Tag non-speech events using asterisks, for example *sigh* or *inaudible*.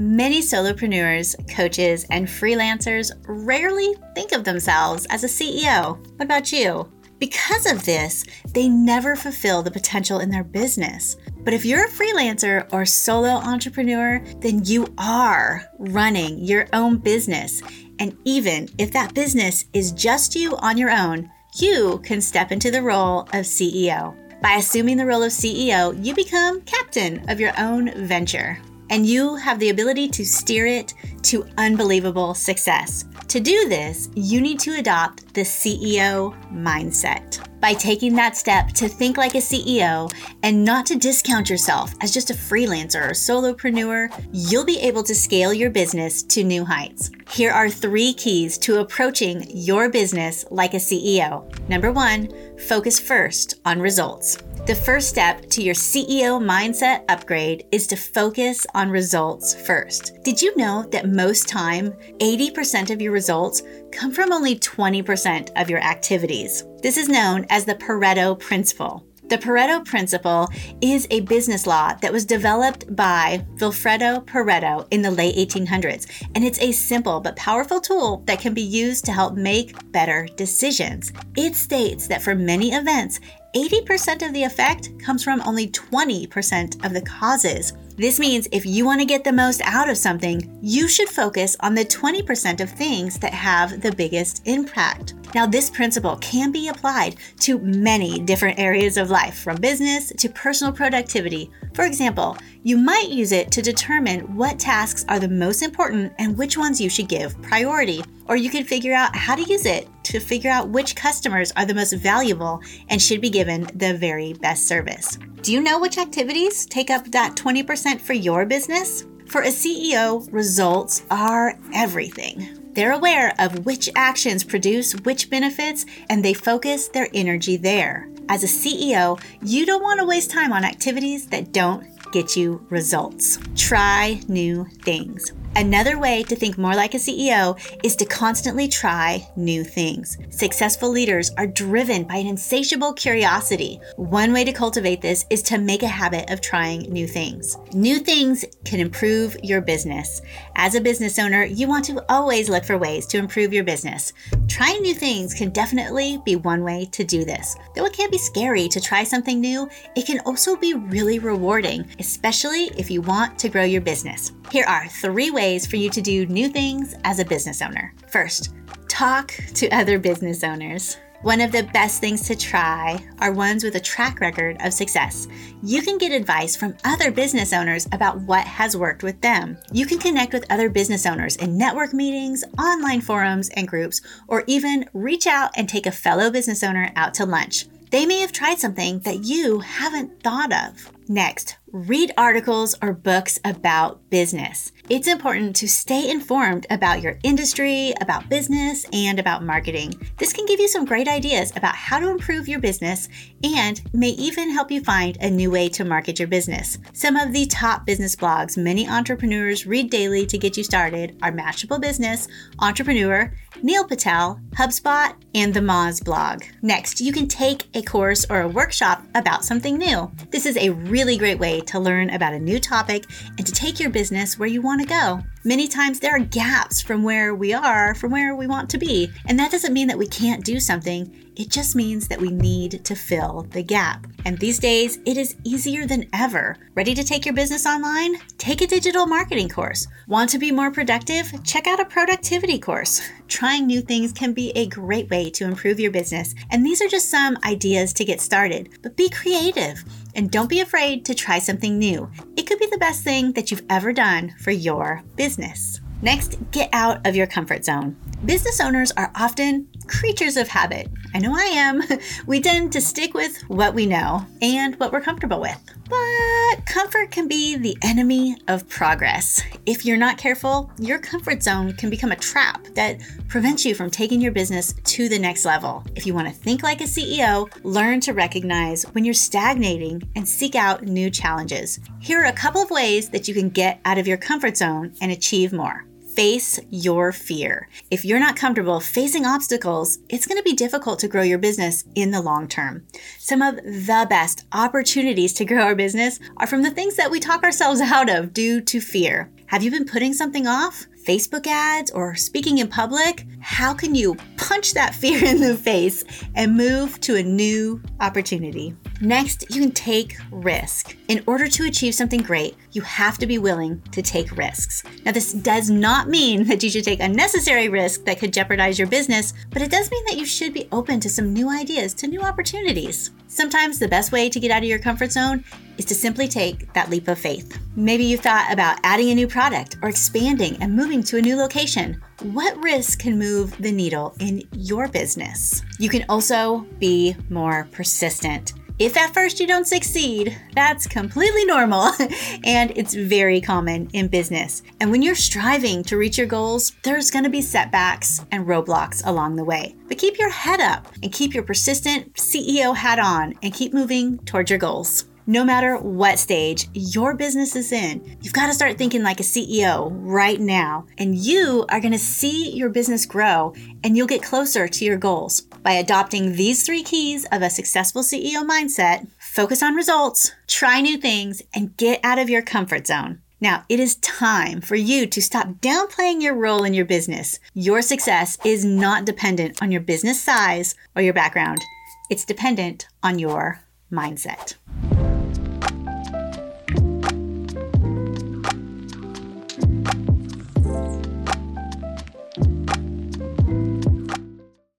Many solopreneurs, coaches, and freelancers rarely think of themselves as a CEO. What about you? Because of this, they never fulfill the potential in their business. But if you're a freelancer or solo entrepreneur, then you are running your own business. And even if that business is just you on your own, you can step into the role of CEO. By assuming the role of CEO, you become captain of your own venture and you have the ability to steer it to unbelievable success. To do this, you need to adopt the CEO mindset. By taking that step to think like a CEO and not to discount yourself as just a freelancer or solopreneur, you'll be able to scale your business to new heights. Here are three keys to approaching your business like a CEO. Number one, focus first on results. The first step to your CEO mindset upgrade is to focus on results first. Did you know that most time, 80% of your results come from only 20% of your activities? This is known as the Pareto Principle. The Pareto Principle is a business law that was developed by Vilfredo Pareto in the late 1800s, and it's a simple but powerful tool that can be used to help make better decisions. It states that for many events, 80% of the effect comes from only 20% of the causes. This means if you want to get the most out of something, you should focus on the 20% of things that have the biggest impact. Now, this principle can be applied to many different areas of life, from business to personal productivity. For example, you might use it to determine what tasks are the most important and which ones you should give priority. Or you could figure out how to use it to figure out which customers are the most valuable and should be given the very best service. Do you know which activities take up that 20% for your business? For a CEO, results are everything. They're aware of which actions produce which benefits and they focus their energy there. As a CEO, you don't want to waste time on activities that don't get you results. Try new things. Another way to think more like a CEO is to constantly try new things. Successful leaders are driven by an insatiable curiosity. One way to cultivate this is to make a habit of trying new things. New things can improve your business. As a business owner, you want to always look for ways to improve your business. Trying new things can definitely be one way to do this. Though it can be scary to try something new, it can also be really rewarding, especially if you want to grow your business. Here are three ways for you to do new things as a business owner. First, talk to other business owners. One of the best things to try are ones with a track record of success. You can get advice from other business owners about what has worked with them. You can connect with other business owners in network meetings, online forums, and groups, or even reach out and take a fellow business owner out to lunch. They may have tried something that you haven't thought of. Next, read articles or books about business. It's important to stay informed about your industry, about business, and about marketing. This can give you some great ideas about how to improve your business and may even help you find a new way to market your business. Some of the top business blogs many entrepreneurs read daily to get you started are Mashable Business, Entrepreneur, Neil Patel, HubSpot, and the Moz blog. Next, you can take a course or a workshop about something new. This is a really great way to learn about a new topic and to take your business where you want to go. Many times there are gaps from where we are from where we want to be. And that doesn't mean that we can't do something, it just means that we need to fill the gap. And these days, it is easier than ever. Ready to take your business online? Take a digital marketing course. Want to be more productive? Check out a productivity course. Trying new things can be a great way to improve your business. And these are just some ideas to get started. But be creative and don't be afraid to try something new. It could be the best thing that you've ever done for your business. Next, get out of your comfort zone. Business owners are often creatures of habit. I know I am. *laughs* We tend to stick with what we know and what we're comfortable with. But comfort can be the enemy of progress. If you're not careful, your comfort zone can become a trap that prevents you from taking your business to the next level. If you want to think like a CEO, learn to recognize when you're stagnating and seek out new challenges. Here are a couple of ways that you can get out of your comfort zone and achieve more face your fear. If you're not comfortable facing obstacles, it's going to be difficult to grow your business in the long term. Some of the best opportunities to grow our business are from the things that we talk ourselves out of due to fear. Have you been putting something off? Facebook ads or speaking in public? How can you punch that *laughs* fear in the face and move to a new opportunity? Next, you can take risk. In order to achieve something great, you have to be willing to take risks. Now, this does not mean *laughs* that you should take unnecessary risk that could jeopardize your business, but it does mean that you should be open to some new ideas, to new opportunities. Sometimes the best way to get out of your comfort zone is to simply take that leap of faith. Maybe you thought about adding a new product or expanding and moving to a new location. What risk can move the needle in your business? You can also be more persistent. If at first you don't succeed, that's completely normal *laughs* and it's very common in business. And when you're striving to reach your goals, there's going to be setbacks and roadblocks along the way. But keep your head up and keep your persistent CEO hat on and keep moving towards your goals. No matter what stage your business is in, you've got to start thinking like a CEO right now. And you are going to see your business grow and you'll get closer to your goals by adopting these three keys of a successful CEO mindset focus on results, try new things, and get out of your comfort zone. Now, it is time for you to stop downplaying your role in your business. Your success is not dependent on your business size or your background, it's dependent on your mindset.